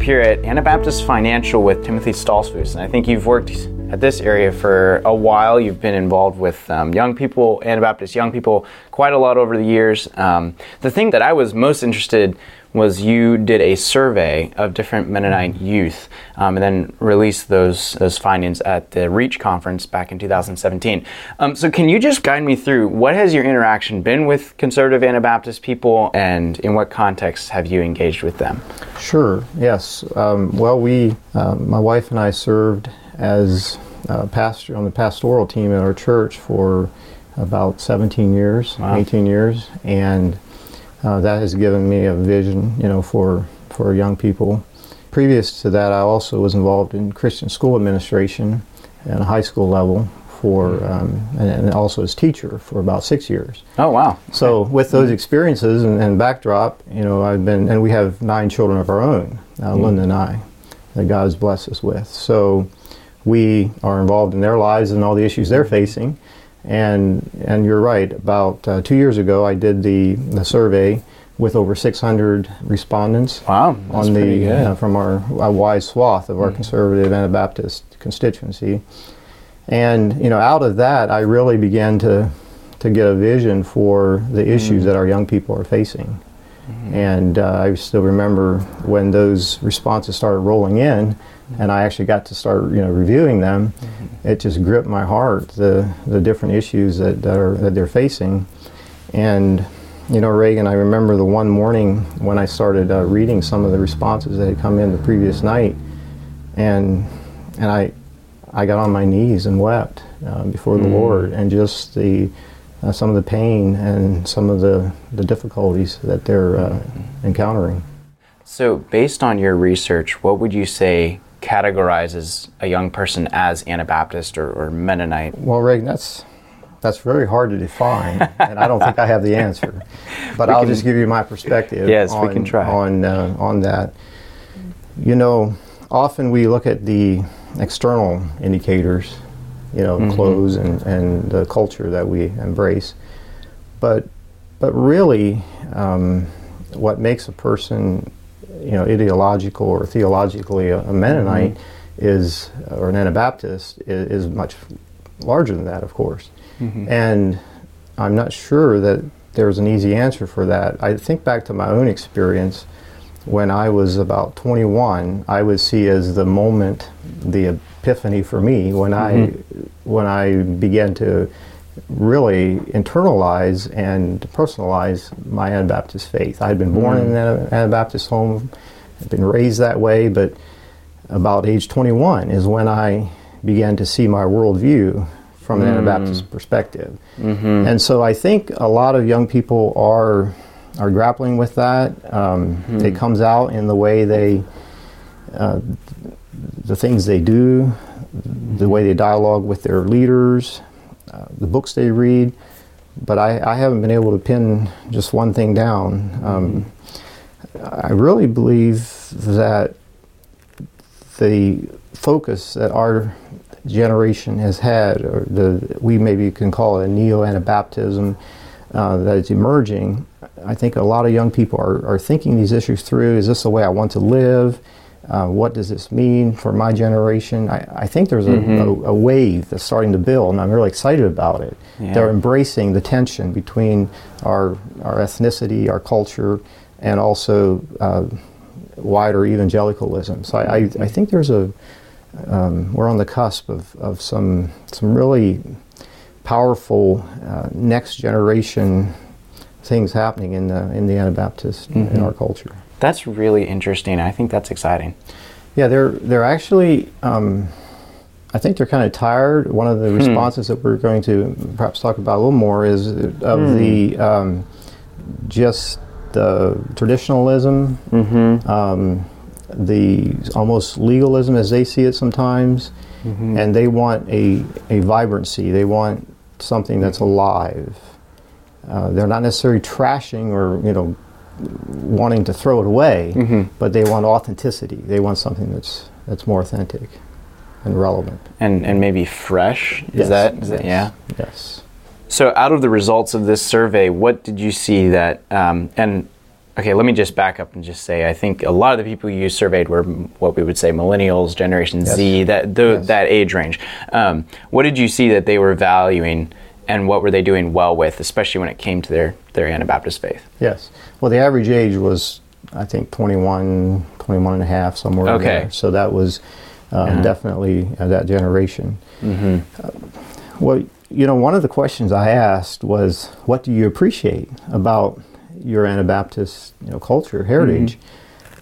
Up here at Anabaptist Financial with Timothy Stolzfus, and I think you've worked at this area for a while. You've been involved with um, young people, Anabaptist young people, quite a lot over the years. Um, the thing that I was most interested was you did a survey of different Mennonite youth um, and then released those those findings at the Reach conference back in 2017. Um, so, can you just guide me through what has your interaction been with conservative Anabaptist people, and in what context have you engaged with them? Sure. Yes. Um, well, we, uh, my wife and I, served as pastor on the pastoral team at our church for about 17 years, wow. 18 years, and uh, that has given me a vision, you know, for for young people. Previous to that, I also was involved in Christian school administration at a high school level for, mm-hmm. um, and, and, also as teacher for about six years. Oh wow! So with those experiences and, and, backdrop, you know, I've been, and we have nine children of our own, uh, mm-hmm. Linda and I, that God has blessed us with. So we are involved in their lives and all the issues they're facing. And and you're right. About uh, two years ago, I did the the survey with over 600 respondents. Wow, on the uh, from our a wide swath of our mm-hmm. conservative Anabaptist constituency. And you know, out of that, I really began to to get a vision for the issues mm. that our young people are facing. Mm-hmm. And uh, I still remember when those responses started rolling in, and I actually got to start, you know, reviewing them. Mm-hmm. It just gripped my heart the the different issues that, that are that they're facing, and you know, Reagan, I remember the one morning when I started uh, reading some of the responses that had come in the previous night, and and I I got on my knees and wept uh, before mm. the Lord, and just the uh, some of the pain and some of the the difficulties that they're uh, mm-hmm. encountering. So, based on your research, what would you say categorizes a young person as Anabaptist or, or Mennonite? Well, Reagan, that's that's very hard to define, and I don't think I have the answer. But we I'll can, just give you my perspective. Yes, on, we can try on uh, on that. You know, often we look at the external indicators, you know, mm-hmm. clothes and, and the culture that we embrace, but but really, um, what makes a person you know, ideological or theologically a, a Mennonite mm-hmm. is, or an Anabaptist, is, is, much larger than that, of course. Mm-hmm. And I'm not sure that there's an easy answer for that. I think back to my own experience when I was about 21. I would see as the moment, the epiphany for me when mm-hmm. I when I began to really internalize and personalize my Anabaptist faith. I had been born mm. in an Anabaptist home, I'd been raised that way, but about age 21 is when I began to see my worldview from an mm. Anabaptist perspective. Mm-hmm. And so I think a lot of young people are are grappling with that. Um, mm. It comes out in the way they, uh, the things they do, the way they dialogue with their leaders, uh, the books they read, but I, I, haven't been able to pin just one thing down. Um, I really believe that the focus that our generation has had, or the we maybe can call it a neo-Anabaptism uh, that is emerging. I think a lot of young people are, are thinking these issues through. Is this the way I want to live? Uh, what does this mean for my generation? I, I think there's a, mm-hmm. a, a, wave that's starting to build, and I'm really excited about it. Yeah. They're embracing the tension between our, our ethnicity, our culture, and also uh, wider evangelicalism. So I, I, I think there's a, um, we're on the cusp of, of some, some really powerful uh, next generation things happening in the, in the Anabaptist, mm-hmm. in our culture. That's really interesting. I think that's exciting. Yeah, they're they're actually. Um, I think they're kind of tired. One of the hmm. responses that we're going to perhaps talk about a little more is of hmm. the um, just the traditionalism, mm-hmm. um, the almost legalism as they see it sometimes, mm-hmm. and they want a a vibrancy. They want something that's alive. Uh, they're not necessarily trashing or you know wanting to throw it away, mm-hmm. but they want authenticity. They want something that's that's more authentic and relevant. And and maybe fresh. Is yes. that is yes. yeah? Yes. So out of the results of this survey, what did you see that um, and Okay, let me just back up and just say I think a lot of the people you surveyed were what we would say millennials, Generation Z, that the, Yes. that age range. Um, what did you see that they were valuing, and what were they doing well with, especially when it came to their their Anabaptist faith? Yes. Well, the average age was, I think, 21, 21 and a half, somewhere Okay. there. So that was Yeah. definitely uh, that generation. Mm-hmm. Uh, well, you know, one of the questions I asked was, what do you appreciate about your Anabaptist, you know, culture, heritage?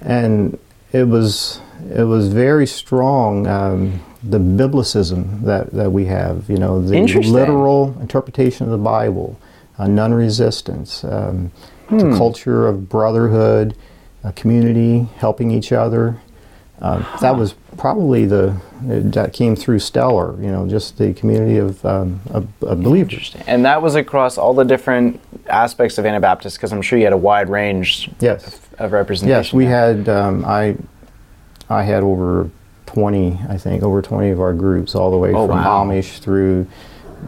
And it was it was very strong. Um, the biblicism that, that we have, you know, the literal interpretation of the Bible, uh, non-resistance, um, Hmm. the culture of brotherhood, a community, helping each other. Uh, that was probably the that came through Stellar, you know, just the community of, um, of, of believers. And that was across all the different aspects of Anabaptists, because I'm sure you had a wide range Yes, of representation. yes, we there. had um, I I had over twenty, I think, over twenty of our groups, all the way Oh, from wow. Amish through,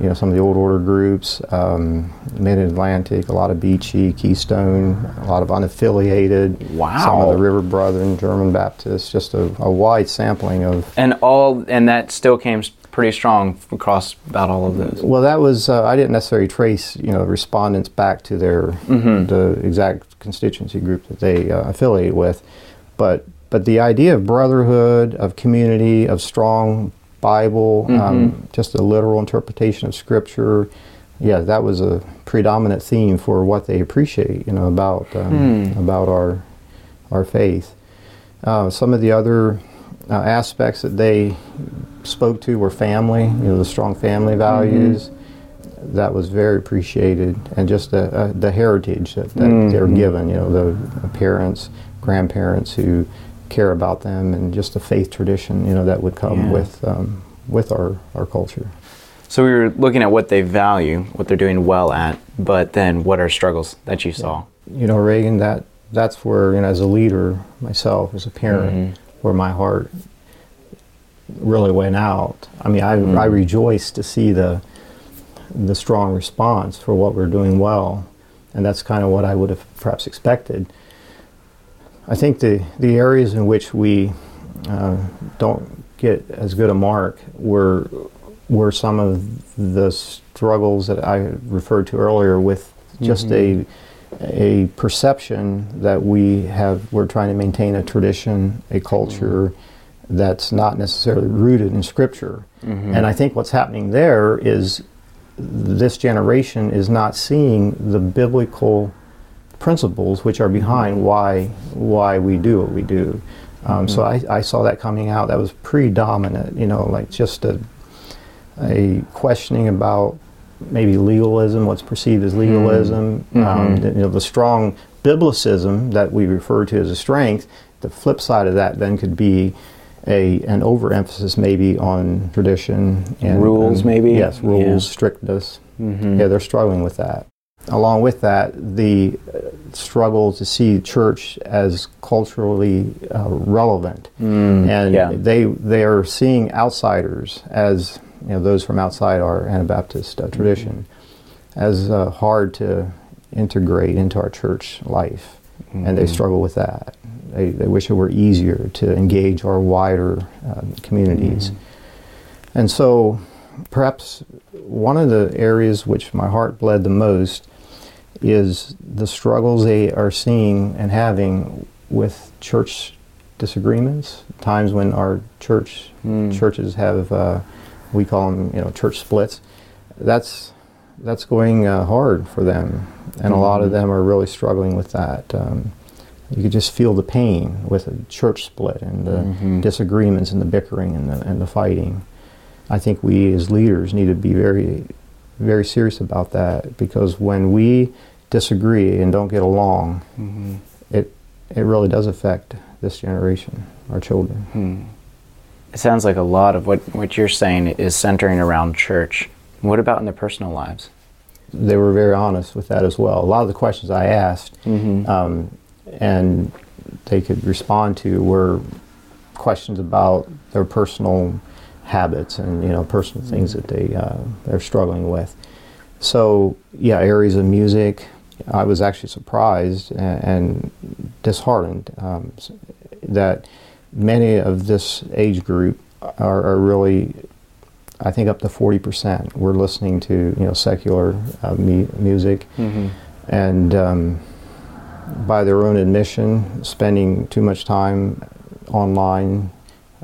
you know, some of the old order groups, um, Mid Atlantic, a lot of Beachy, Keystone, a lot of unaffiliated, some of the River Brethren, German Baptists, just a, a wide sampling of And all, and that still came pretty strong across about all of those. Well, that was uh, I didn't necessarily trace you know respondents back to their Mm-hmm. the exact constituency group that they uh, affiliate with, but but the idea of brotherhood, of community, of strong Bible, Mm-hmm. um, just a literal interpretation of Scripture. Yeah, that was a predominant theme for what they appreciate, you know, about um, Hmm. about our our faith. Uh, some of the other uh, aspects that they spoke to were family, you know, the strong family values. That was very appreciated, and just the, uh, the heritage that, that they're given, you know, the parents, grandparents who care about them, and just the faith tradition, you know, that would come Yeah. with um, with our, our culture. So we were looking at what they value, what they're doing well at, but then what are struggles that you saw? You know, Reagan, that that's where, you know, as a leader myself, as a parent, Mhm. where my heart really went out. I mean, I, I Mm. rejoiced to see the the strong response for what we're doing well, and that's kind of what I would have perhaps expected. I think the the areas in which we uh, don't get as good a mark were were some of the struggles that I referred to earlier with just a mm-hmm. a perception that we have we're trying to maintain a tradition, a culture mm-hmm. that's not necessarily rooted in scripture. Mm-hmm. And I think what's happening there is this generation is not seeing the biblical principles which are behind why why we do what we do. Um, So I, I saw that coming out. That was predominant. You know, like just a a questioning about maybe legalism, what's perceived as legalism. Um, the, you know, the strong biblicism that we refer to as a strength. The flip side of that then could be a an overemphasis maybe on tradition and Rules, and- maybe? Yes, rules, Yeah. strictness. Mm-hmm. Yeah, they're struggling with that. Along with that, the uh, struggle to see church as culturally uh, relevant, and Mm, yeah. they they are seeing outsiders as you know those from outside our Anabaptist uh, tradition as uh, hard to integrate into our church life, and they struggle with that. They, they wish it were easier to engage our wider um, communities. And so, perhaps one of the areas which my heart bled the most is the struggles they are seeing and having with church disagreements. Times when our church Mm. churches have, uh, we call them, you know, church splits. That's that's going uh, hard for them, and a lot of them are really struggling with that. Um, you could just feel the pain with a church split and the Mhm. disagreements and the bickering and the, and the fighting. I think we as leaders need to be very, very serious about that because when we disagree and don't get along, Mm-hmm. it it really does affect this generation, our children. Hmm. It sounds like a lot of what, what you're saying is centering around church. What about in their personal lives? They were very honest with that as well. A lot of the questions I asked, Mm-hmm. um, and they could respond to were questions about their personal habits and you know personal things that they uh, they're struggling with. So yeah, areas of music, I was actually surprised and, and disheartened um, that many of this age group are, are really, I think, up to forty percent. We're listening to you know secular uh, mu- music, Mm-hmm. and um, by their own admission, spending too much time online.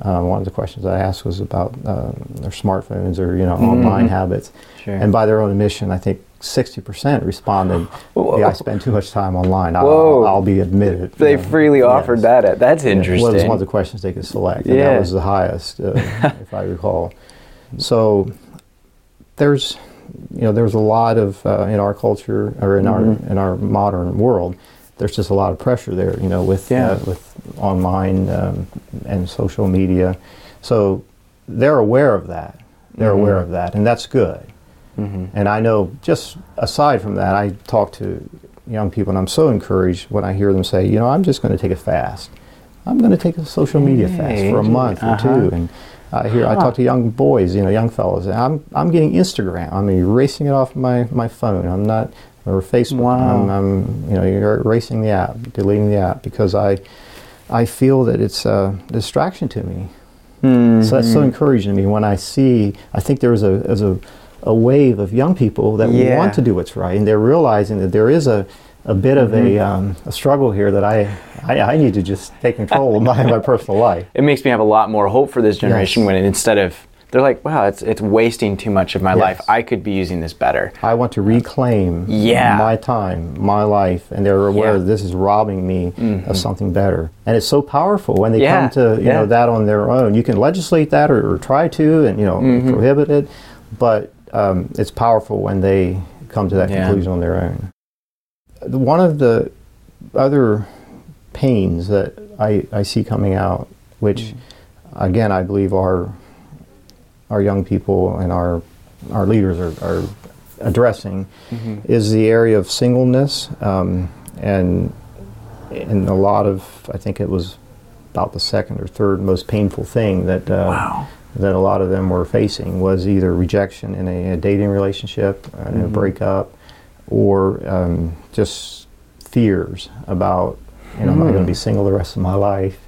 Uh, one of the questions I asked was about uh, their smartphones or you know online Mhm. habits, Sure. and by their own admission, I think sixty percent responded. "Yeah, I spend too much time online. I'll. I'll be admitted." they you know. freely offered that. At, that's interesting. Well, it was one of the questions they could select, and Yeah. that was the highest, uh, if I recall. So there's, you know, there's a lot of uh, in our culture or in Mhm. our in our modern world. There's just a lot of pressure there, you know, with Yeah. uh, with online um, and social media. So they're aware of that. They're Mhm. aware of that, and that's good. Mhm. And I know, just aside from that, I talk to young people, and I'm so encouraged when I hear them say, you know, I'm just going to take a fast. I'm going to take a social media fast for a month or uh-huh. two. And I hear, I talk to young boys, you know, young fellows. And I'm, I'm getting Instagram. I'm erasing it off my, my phone. I'm not, or Facebook. Wow. I'm, I'm, you know, you're erasing the app, deleting the app because I, I feel that it's a distraction to me. So that's so Mhm. encouraging to me when I see. I think there is a there's a, a wave of young people that Yeah. want to do what's right, and they're realizing that there is a, a bit of Mm-hmm. a, um, a struggle here that I, I I need to just take control of my, my personal life. it makes me have a lot more hope for this generation Yes. when instead of they're like, wow, it's it's wasting too much of my Yes. life. I could be using this better. I want to reclaim Yeah. my time, my life, and they're aware Yeah. that this is robbing me Mhm. of something better. And it's so powerful when they Yeah, come to you know that on their own. You can legislate that or, or try to, and you know Mhm. prohibit it, but um, it's powerful when they come to that conclusion on their own. One of the other pains that I, I see coming out, which again I believe our our young people and our our leaders are, are addressing Mm-hmm. is the area of singleness um, and and a lot of I think it was about the second or third most painful thing that uh, Wow. that a lot of them were facing was either rejection in a, a dating relationship, uh, in a breakup, or um, just fears about you know am I going to be single the rest of my life.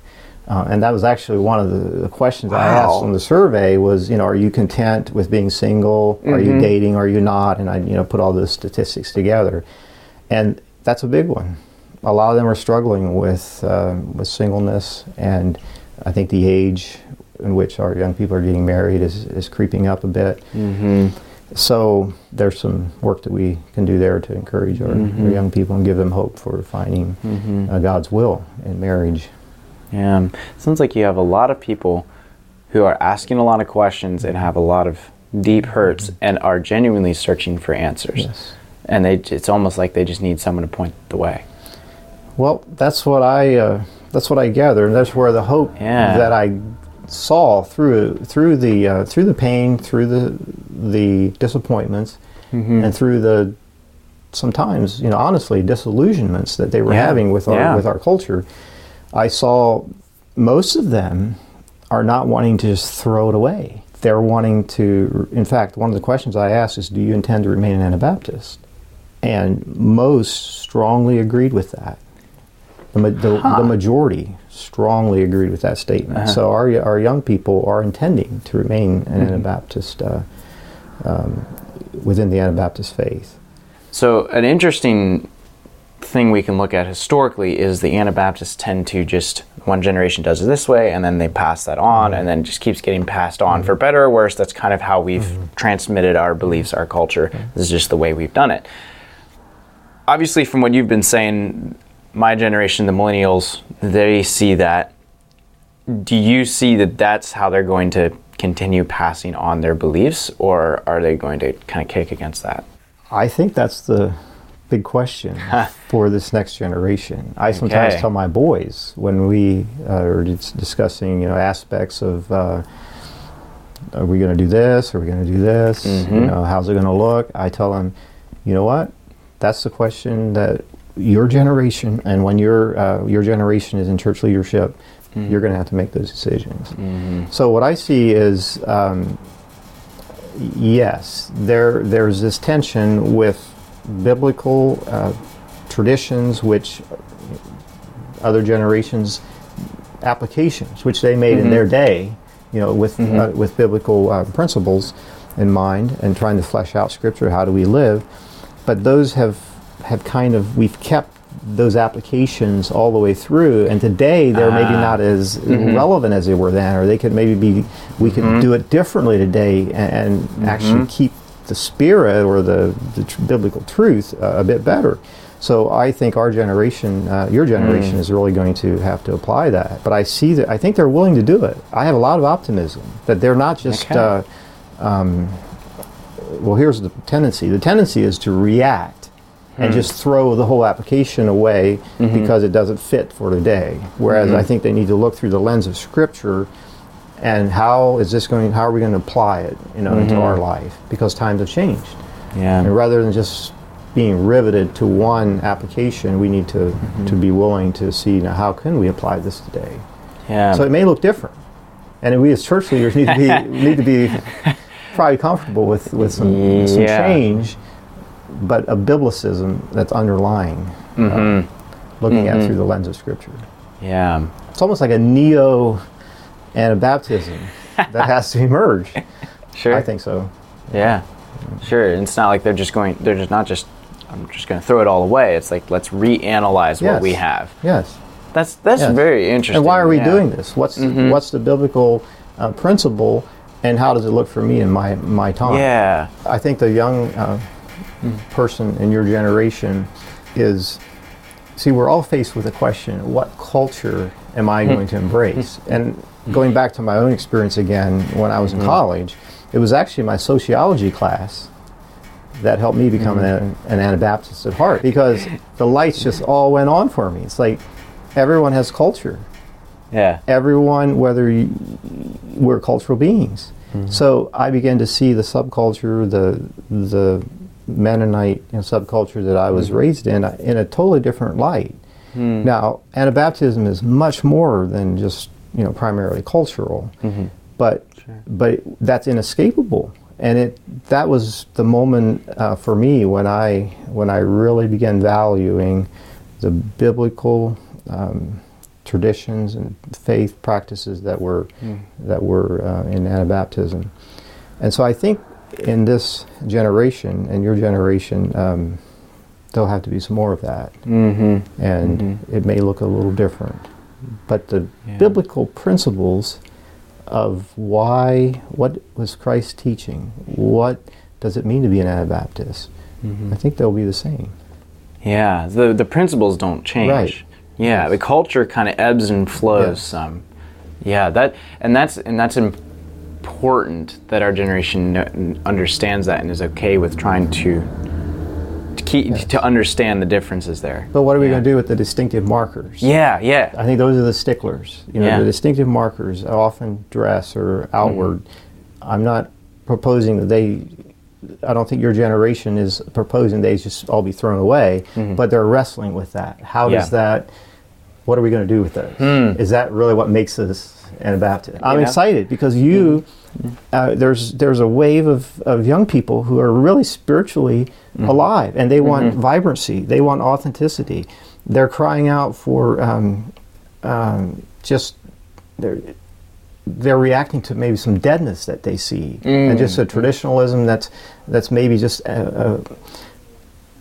Uh, and that was actually one of the, the questions I asked on the survey was, you know, are you content with being single? Are you Mhm. dating? Are you not? And I, you know, put all those statistics together, and that's a big one. A lot of them are struggling with uh, with singleness, and I think the age in which our young people are getting married is, is creeping up a bit. Mm-hmm. So there's some work that we can do there to encourage our, our Mhm. young people and give them hope for finding Mm-hmm. uh, God's will in marriage. Yeah, sounds like you have a lot of people who are asking a lot of questions and have a lot of deep hurts and are genuinely searching for answers. Yes. And they, it's almost like they just need someone to point the way. Well, that's what I uh, that's what I gather, and that's where the hope Yeah. that I saw through through the uh, through the pain, through the the disappointments, Mm-hmm. and through the sometimes you know honestly disillusionments that they were Yeah. having with our Yeah. with our culture. I saw most of them are not wanting to just throw it away. They're wanting to. In fact, one of the questions I asked is, "Do you intend to remain an Anabaptist?" And most strongly agreed with that. The, ma- the, Huh. the majority strongly agreed with that statement. Uh-huh. So our, our young people are intending to remain an Mhm. Anabaptist uh, um, within the Anabaptist faith. So, an interesting thing we can look at historically is the Anabaptists tend to just one generation does it this way and then they pass that on mm-hmm. and then just keeps getting passed on for mm-hmm. better or worse. That's kind of how we've mm-hmm. transmitted our beliefs, our culture. This is just the way we've done it. Obviously, from what you've been saying, my generation, the millennials, they see that. Do you see that that's how they're going to continue passing on their beliefs, or are they going to kind of kick against that? I think that's the big question for this next generation. I sometimes Okay. tell my boys when we uh, are dis- discussing, you know, aspects of, uh, are we going to do this? Are we going to do this? You Mhm. know, how's it going to look? I tell them, you know what? That's the question that your generation, and when your uh, your generation is in church leadership, Mm. you're going to have to make those decisions. Mm-hmm. So what I see is, um, yes, there there's this tension with biblical uh, traditions, which other generations applications, which they made in their day, you know, with uh, with biblical uh, principles in mind, and trying to flesh out Scripture. How do we live? But those have have kind of we've kept those applications all the way through, and today they're maybe Ah. not as relevant as they were then, or they could maybe be we could do it differently today and, and actually keep the spirit or the, the tr- biblical truth uh, a bit better. So I think our generation, uh, your generation, is really going to have to apply that. But I see that I think they're willing to do it. I have a lot of optimism that they're not just. Okay. Uh, um, well, here's the tendency. The tendency is to react and just throw the whole application away because it doesn't fit for today. Whereas I think they need to look through the lens of Scripture and how is this going? How are we going to apply it, you know, into our mm-hmm. life? Because times have changed. Yeah. And rather than just being riveted to one application, we need to, mm-hmm. to be willing to see now how can we apply this today. Yeah. So it may look different, and we as church leaders need to be need to be probably comfortable with with some, some change, but a biblicism that's underlying, uh, mm-hmm. looking at through the lens of Scripture. yeah. It's almost like a neo Anabaptism that has to emerge. Sure. I think so. Yeah, sure. And it's not like they're just going. They're just not just. I'm just going to throw it all away. It's like let's reanalyze Yes. what we have. Yes. That's that's Yes. very interesting. And why are we yeah. Mm-hmm. doing this? What's what's the biblical uh, principle, and how does it look for me in my my time? Yeah. I think the young uh, person in your generation is see we're all faced with a question what culture am i hmm. going to embrace? Hmm. And going back to my own experience again when i was in hmm. college it was actually my sociology class that helped me become an, an anabaptist at heart because the lights just all went on for me. It's like everyone has culture. Yeah. everyone, whether you, we're cultural beings. So I began to see the subculture, the the Mennonite you know, subculture that I was raised in, uh, in a totally different light. Now, Anabaptism is much more than just you know primarily cultural, but but that's inescapable. And it that was the moment uh, for me when I when I really began valuing the biblical um, traditions and faith practices that were that were uh, in Anabaptism. And so I think in this generation and your generation, um, there'll have to be some more of that, Mm-hmm. and it may look a little different. But the Yeah. biblical principles of why, what was Christ teaching, what does it mean to be an Anabaptist, I think they'll be the same. Yeah. The the principles don't change. Right. Yeah. The culture kind of ebbs and flows Yes. some. Yeah. That and that's and that's important that our generation understands that and is okay with trying to to keep to understand the differences there. But what are we Yeah. going to do with the distinctive markers? Yeah. Yeah. I think those are the sticklers. You know, Yeah. the distinctive markers, often dress or outward. Mm-hmm. I'm not proposing that they. I don't think your generation is proposing they just all be thrown away, but they're wrestling with that. How Mm-hmm. Does that? What are we going to do with this? Is that really what makes us Anabaptist? I'm Hmm. Yeah. excited because you. Uh, there's there's a wave of, of young people who are really spiritually Mm-hmm. alive and they want vibrancy they want authenticity they're crying out for um, um, just they're they're reacting to maybe some deadness that they see and just a traditionalism that's that's maybe just a, a,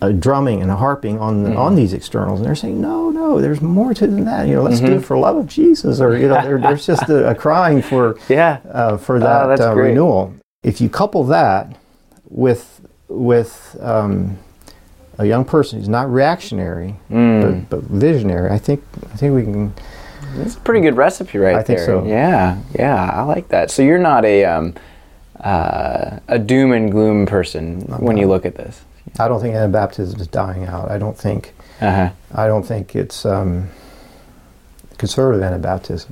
a drumming and a harping on the, on these externals and they're saying no no there's more to than that you know let's do it for love of Jesus or you know there, there's just a, a crying for Yeah. uh, for that Oh, uh, renewal. If you couple that with with um, a young person who's not reactionary Mm. but, but visionary, I think I think we can. It's a pretty good recipe right I think there. so. Yeah, yeah, I like that. So you're not a um, uh, a doom and gloom person when you look at this. I don't think Anabaptism is dying out. I don't think Uh-huh. I don't think it's um, conservative Anabaptism.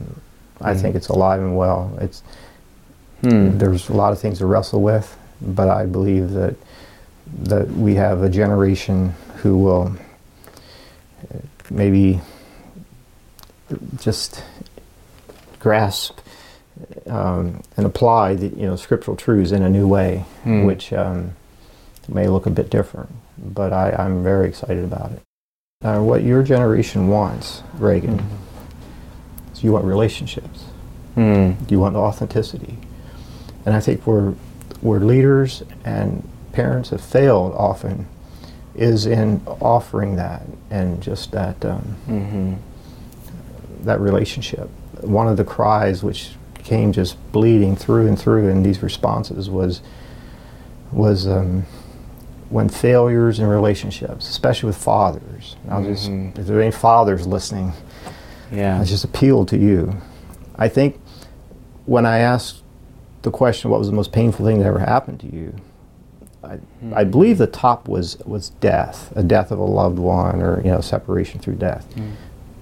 I Mm-hmm. think it's alive and well. It's Hmm. there's a lot of things to wrestle with, but I believe that that we have a generation who will maybe just grasp um, and apply the you know scriptural truths in a new way, Hmm. which um, may look a bit different. But I, I'm very excited about it. uh, what your generation wants, Reagan, is you want relationships. Mm. You want authenticity. And I think where, where leaders and parents have failed often is in offering that and just that um, hmm that relationship. One of the cries which came just bleeding through and through in these responses was was um, when failures in relationships, especially with fathers. I'll just Mhm. if there are any fathers listening, Yeah. I just appeal to you. I think when I asked the question, what was the most painful thing that ever happened to you? I, I believe the top was was death, a death of a loved one, or you know, separation through death. Mm.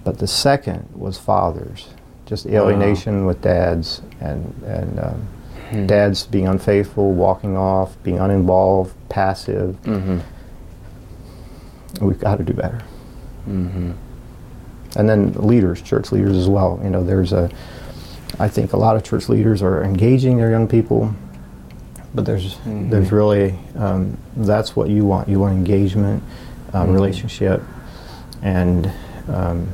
But the second was fathers, just alienation with dads, and and um, Hmm. dads being unfaithful, walking off, being uninvolved, passive. hmm We've got to do better. hmm and then leaders, church leaders as well. You know, there's a, I think a lot of church leaders are engaging their young people, but there's Mhm. there's really um, that's what you want. You want engagement, um, Mhm. relationship, and um,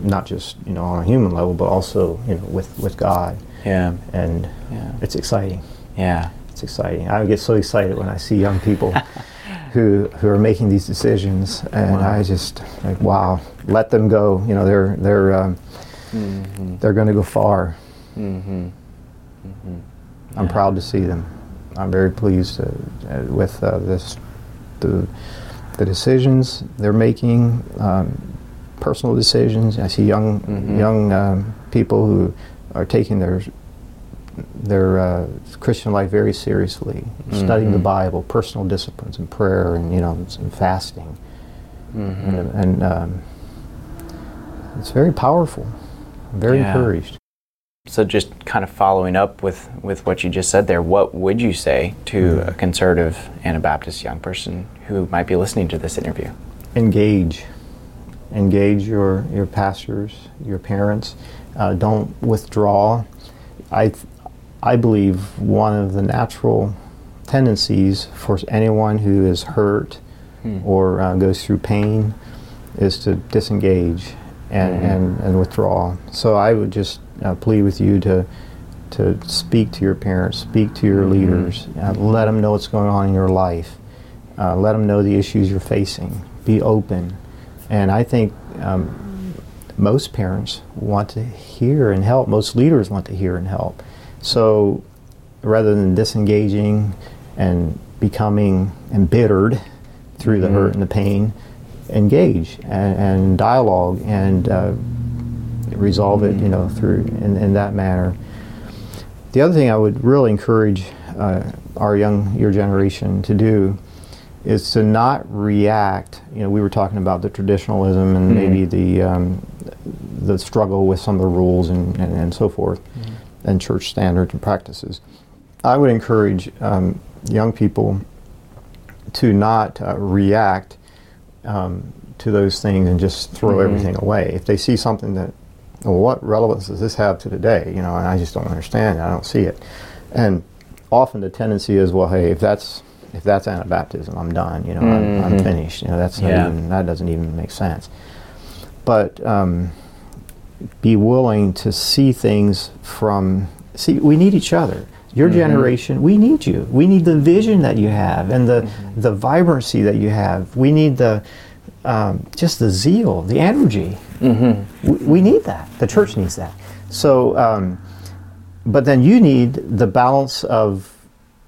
not just you know on a human level, but also you know with with God. Yeah. And Yeah. it's exciting. Yeah. It's exciting. I get so excited when I see young people who who are making these decisions, and Wow. I just like, wow, let them go. You know, they're they're um, hmm they're going to go far. hmm hmm I'm proud to see them. I'm very pleased uh, uh, with uh, this the the decisions they're making, um, personal decisions. I see young Mhm. young um, people who are taking their their uh, Christian life very seriously, studying the Mhm. Bible, personal disciplines, and prayer, and you know, and fasting, hmm and, and um, it's very powerful. I'm very Yeah. encouraged. So just kind of following up with, with what you just said there, what would you say to a conservative Anabaptist young person who might be listening to this interview? engage engage your your pastors your parents uh, don't withdraw i th- i believe one of the natural tendencies for anyone who is hurt Hmm. or uh, goes through pain is to disengage and, Mhm. and, and withdraw so i would just uh, plead with you to to speak to your parents speak to your Mhm. leaders uh, let them know what's going on in your life uh, let them know the issues you're facing. Be open. And I think um, most parents want to hear and help. Most leaders want to hear and help. So rather than disengaging and becoming embittered through the Mhm. hurt and the pain, engage and, and dialogue and uh, resolve it, you know, through in, in that manner. The other thing I would really encourage uh, our young your generation to do is to not react. You know, we were talking about the traditionalism and Mhm. maybe the um, the struggle with some of the rules and, and, and so forth, and church standards and practices. I would encourage um, young people to not uh, react um, to those things and just throw Mhm. everything away. If they see something that, well, what relevance does this have to today? You know, and I just don't understand. it, I don't see it. And often the tendency is, well, hey, if that's if that's Anabaptism, I'm done. You know, I'm, I'm Mhm. finished. You know, that's not Yeah. even, that doesn't even make sense. But um, be willing to see things from. See, we need each other. Your Mhm. generation, we need you. We need the vision that you have and the the vibrancy that you have. We need the um, just the zeal, the energy. Mm-hmm. We, we need that. The church needs that. So, um, but then you need the balance of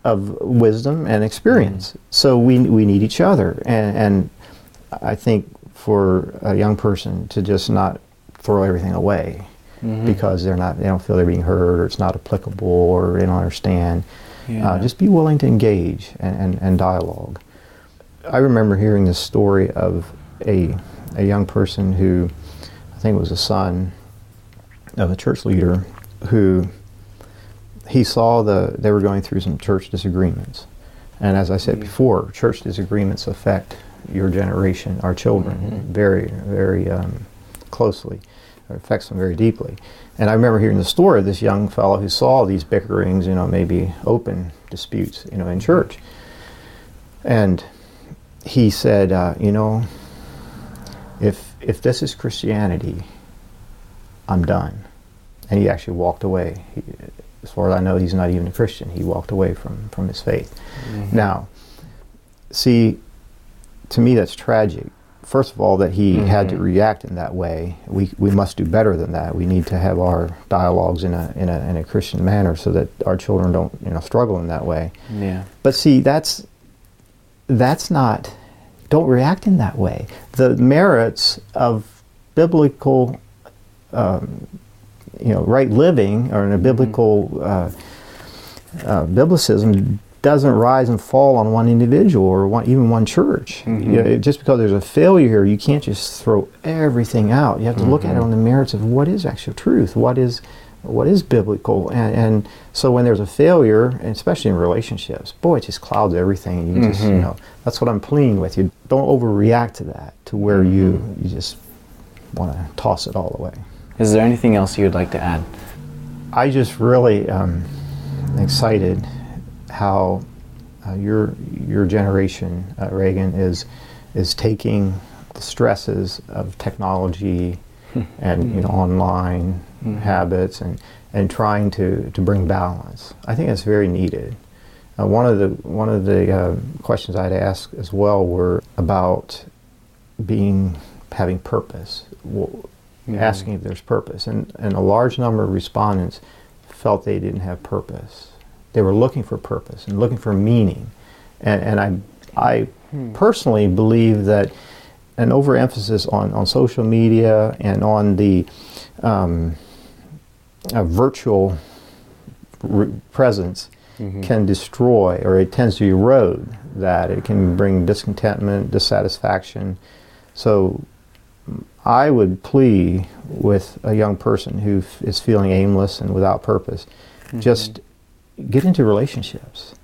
of wisdom and experience. So we we need each other, and, and I think for a young person to just not throw everything away Mhm. because they're not they don't feel they're being heard or it's not applicable or they don't understand. Yeah. Uh, just be willing to engage and, and, and dialogue. I remember hearing this story of a, a young person who, I think was a son of a church leader, who he saw the they were going through some church disagreements, and as I said Mhm. before, church disagreements affect your generation, our children, Mhm. very very um, closely. It affects them very deeply. And I remember hearing the story of this young fellow who saw these bickerings, you know, maybe open disputes, you know, in church. And he said, uh, you know, if if this is Christianity, I'm done. And he actually walked away. He, as far as I know, he's not even a Christian. He walked away from, from his faith. Mm-hmm. Now, see, to me, that's tragic. First of all, that he had to react in that way. We, we must do better than that. We need to have our dialogues in a, in, a, in a Christian manner so that our children don't you know, struggle in that way. Yeah. But see, that's that's not. Don't react in that way. The merits of biblical, um, you know, right living or in a biblical uh, uh, biblicism doesn't rise and fall on one individual or one, even one church. Mhm. You know, just because there's a failure here, you can't just throw everything out. You have to look at it Mhm. on the merits of what is actual truth, what is what is biblical, and, and so when there's a failure, especially in relationships, boy, it just clouds everything. And you just, you Mhm. know, that's what I'm pleading with you. Don't overreact to that, to where you Mm-hmm. you just want to toss it all away. Is there anything else you would like to add? I just really um, excited how uh, your your generation, uh, Reagan, is is taking the stresses of technology and you know online Mhm. habits and and trying to to bring balance. I think that's very needed. Uh, one of the one of the uh, questions I'd ask as well were about being having purpose. W- Mhm. asking if there's purpose. And, and a large number of respondents felt they didn't have purpose. They were looking for purpose and looking for meaning. And, and I, I Hmm. personally believe that an overemphasis on, on social media and on the um, uh, virtual re- presence Mhm. can destroy or it tends to erode that. It can bring discontentment, dissatisfaction. So I would plea with a young person who f- is feeling aimless and without purpose, just get into relationships.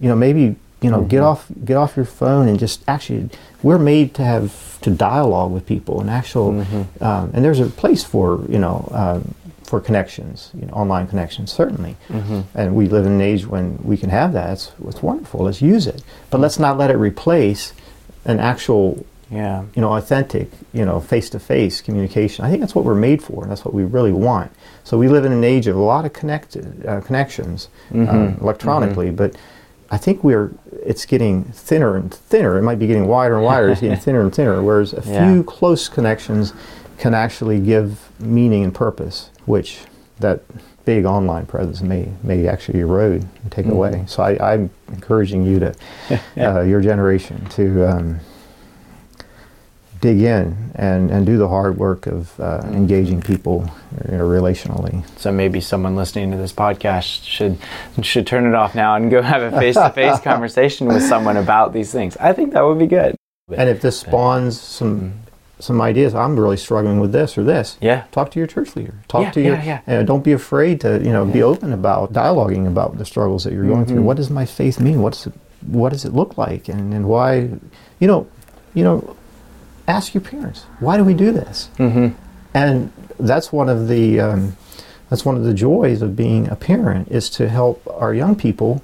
You know, maybe you know, get Mhm. off get off your phone and just actually. We're made to have to dialogue with people and actual. Mhm. Um, and there's a place for you know um, for connections, you know, online connections certainly. Mhm. And we live in an age when we can have that. It's, it's wonderful. Let's use it. But let's not let it replace an actual, Yeah. you know, authentic, you know, face-to-face communication. I think that's what we're made for, and that's what we really want. So we live in an age of a lot of connected uh, connections Mhm. uh, electronically, but I think we're it's getting thinner and thinner. It might be getting wider and wider. It's getting thinner and thinner. Whereas a Yeah. few close connections can actually give meaning and purpose, which that big online presence may may actually erode and take Mhm. away. So I, I'm encouraging you to uh, your generation to um, dig in and, and do the hard work of uh, Mm. engaging people you know, relationally. So maybe someone listening to this podcast should should turn it off now and go have a face to face conversation with someone about these things. I think that would be good. And if this spawns some some ideas, I'm really struggling with this or this. Yeah. Talk to your church leader. Talk Yeah, to your. yeah, yeah. And don't be afraid to you know be open about dialoguing about the struggles that you're going through. Mhm. What does my faith mean? What's what does it look like? And and why? You know, you know, ask your parents. Why do we do this? Mm-hmm. And that's one of the um, that's one of the joys of being a parent is to help our young people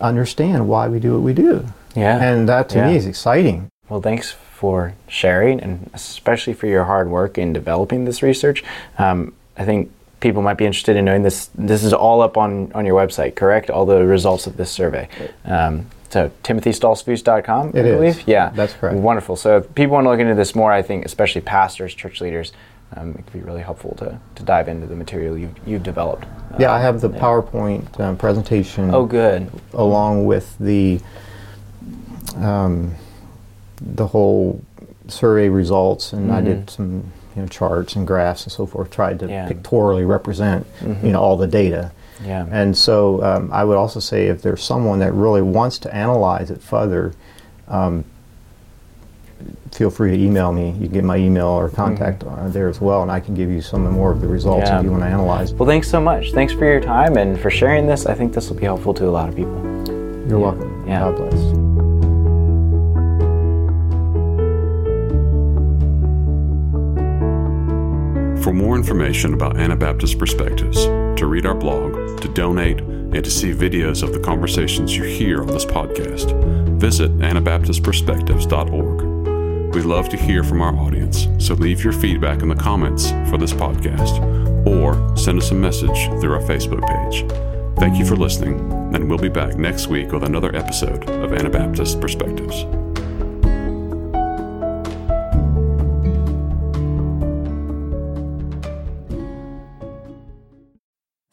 understand why we do what we do. Yeah. And that to me is exciting. Well, thanks for sharing and especially for your hard work in developing this research. Um, I think people might be interested in knowing this. This is all up on, on your website, correct? All the results of this survey. Um, so timothystolzfus.com, I It is. believe. Yeah, That's correct. Wonderful. So if people want to look into this more, I think especially pastors, church leaders, um, it could be really helpful to, to dive into the material you've, you've developed. Yeah, Um, I have the PowerPoint um, presentation Oh, good. along with the um, the whole survey results, and I did Mhm. some you know charts and graphs and so forth. Tried to Yeah. pictorially represent Mhm. you know all the data. Yeah. And so um, I would also say if there's someone that really wants to analyze it further, um, feel free to email me. You can get my email or contact uh, there as well, and I can give you some more of the results Yeah. if you want to analyze. Well, thanks so much. Thanks for your time and for sharing this. I think this will be helpful to a lot of people. You're welcome. Yeah. God bless. For more information about Anabaptist Perspectives, to read our blog, to donate, and to see videos of the conversations you hear on this podcast, visit AnabaptistPerspectives.org. We love to hear from our audience, so leave your feedback in the comments for this podcast or send us a message through our Facebook page. Thank you for listening, and we'll be back next week with another episode of Anabaptist Perspectives.